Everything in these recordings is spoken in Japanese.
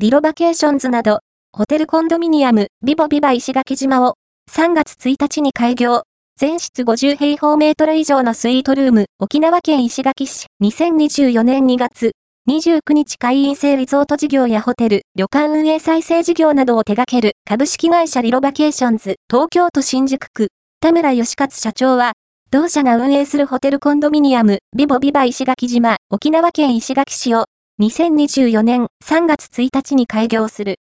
リロバケーションズなど、ホテルコンドミニアム、 VIVOVIVA 石垣島を、3月1日に開業。全室50平方メートル以上のスイートルーム、沖縄県石垣市、2024年2月、29日会員制リゾート事業やホテル、旅館運営再生事業などを手掛ける株式会社リロバケーションズ、東京都新宿区、田村義勝社長は、同社が運営するホテルコンドミニアム、 VIVOVIVA 石垣島、沖縄県石垣市を、2024年3月1日に開業する。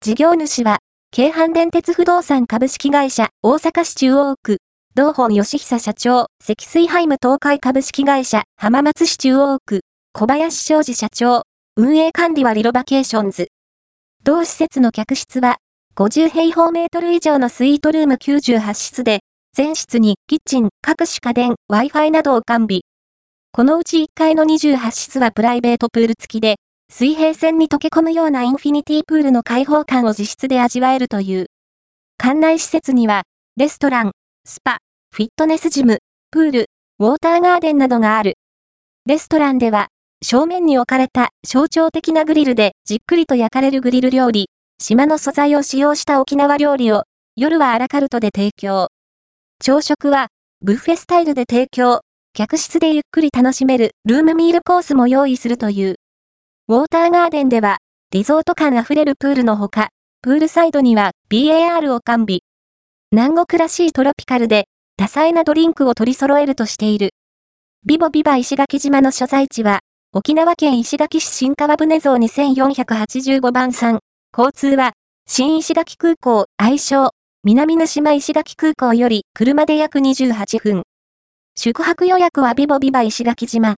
事業主は、京阪電鉄不動産株式会社、大阪市中央区、同本義久社長、積水ハイム東海株式会社、浜松市中央区、小林昌司社長、運営管理はリロバケーションズ。同施設の客室は、50平方メートル以上のスイートルーム98室で、全室にキッチン、各種家電、Wi-Fi などを完備。このうち1階の28室はプライベートプール付きで、水平線に溶け込むようなインフィニティプールの開放感を自室で味わえるという。館内施設には、レストラン、スパ、フィットネスジム、プール、ウォーターガーデンなどがある。レストランでは、正面に置かれた象徴的なグリルでじっくりと焼かれるグリル料理、島の素材を使用した沖縄料理を、夜はアラカルトで提供。朝食は、ブッフェスタイルで提供。客室でゆっくり楽しめるルームミールコースも用意するという。ウォーターガーデンでは、リゾート感あふれるプールのほか、プールサイドには BAR を完備。南国らしいトロピカルで、多彩なドリンクを取り揃えるとしている。ビボビバ石垣島の所在地は、沖縄県石垣市新川船像2485番3。交通は、新石垣空港、愛称、南の島石垣空港より車で約28分。宿泊予約はビボビバ石垣島。